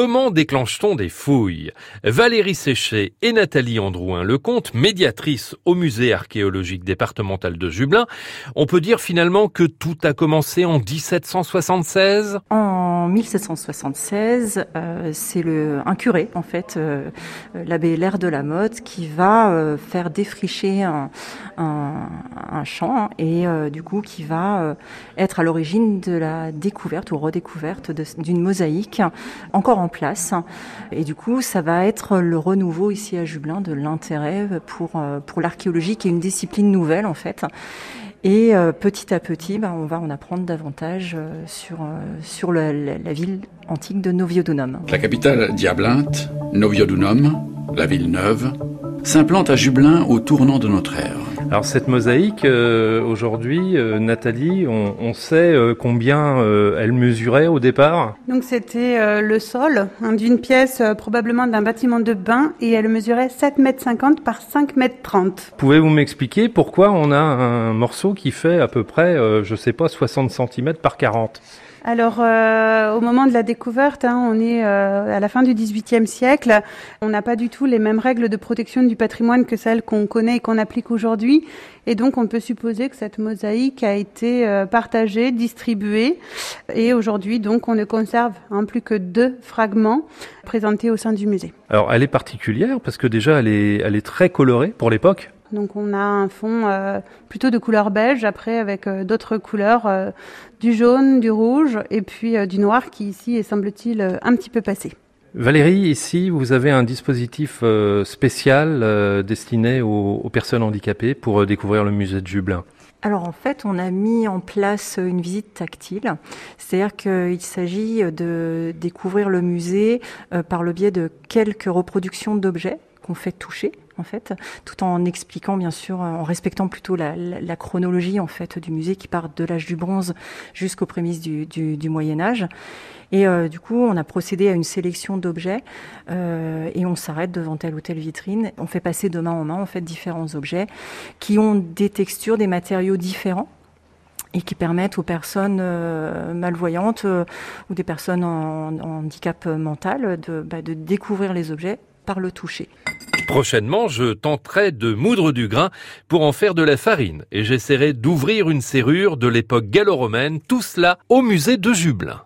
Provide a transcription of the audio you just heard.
Comment déclenche-t-on des fouilles? Valérie Séché et Nathalie Androuin-Lecomte, médiatrices au musée archéologique départemental de Jublin, on peut dire finalement que tout a commencé en 1776 En 1776, euh, c'est le un curé en fait, euh, l'abbé Lair de la Motte, qui va euh, faire défricher un, champ et du coup qui va être à l'origine de la découverte ou redécouverte d'une mosaïque encore en place. Et du coup, ça va être le renouveau ici à Jublin de l'intérêt pour, euh, l'archéologie, qui est une discipline nouvelle en fait. Et euh, petit à petit, bah, on va en apprendre davantage euh, sur, la, ville antique de Noviodunum. La capitale diablinte, Noviodunum, la ville neuve, s'implante à Jublin au tournant de notre ère. Alors cette mosaïque, euh, aujourd'hui, euh, Nathalie, on, on sait euh, combien elle mesurait au départ? Donc c'était le sol hein, d'une pièce probablement d'un bâtiment de bain et elle mesurait 7,50 mètres par 5,30 mètres. Pouvez-vous m'expliquer pourquoi on a un morceau qui fait à peu près, je sais pas, 60 cm par 40 alors, euh, au moment de la découverte, hein, on est euh, à la fin du XVIIIe siècle. On n'a pas du tout les mêmes règles de protection du patrimoine que celles qu'on connaît et qu'on applique aujourd'hui. Et donc, on peut supposer que cette mosaïque a été euh, partagée, distribuée. Et aujourd'hui, donc, on ne conserve hein, plus que deux fragments présentés au sein du musée. Alors, elle est particulière parce que déjà, elle est, elle est très colorée pour l'époque. Donc on a un fond euh, plutôt de couleur beige, après avec euh, d'autres couleurs, euh, du jaune, du rouge et puis du noir qui ici est semble-t-il un petit peu passé. Valérie, ici vous avez un dispositif spécial destiné aux, personnes handicapées pour découvrir le musée de Jublin. Alors en fait, on a mis en place une visite tactile, c'est-à-dire qu'il s'agit de découvrir le musée par le biais de quelques reproductions d'objets qu'on fait toucher en fait, tout en expliquant bien sûr, en respectant plutôt la, chronologie en fait du musée qui part de l'âge du bronze jusqu'aux prémices du, Moyen Âge. Et euh, du coup, on a procédé à une sélection d'objets euh, et on s'arrête devant telle ou telle vitrine. On fait passer de main en main en fait différents objets qui ont des textures, des matériaux différents et qui permettent aux personnes euh, malvoyantes ou des personnes en, en handicap mental de, bah, de découvrir les objets par le toucher. Prochainement, je tenterai de moudre du grain pour en faire de la farine et j'essaierai d'ouvrir une serrure de l'époque gallo-romaine, tout cela au musée de Jublin.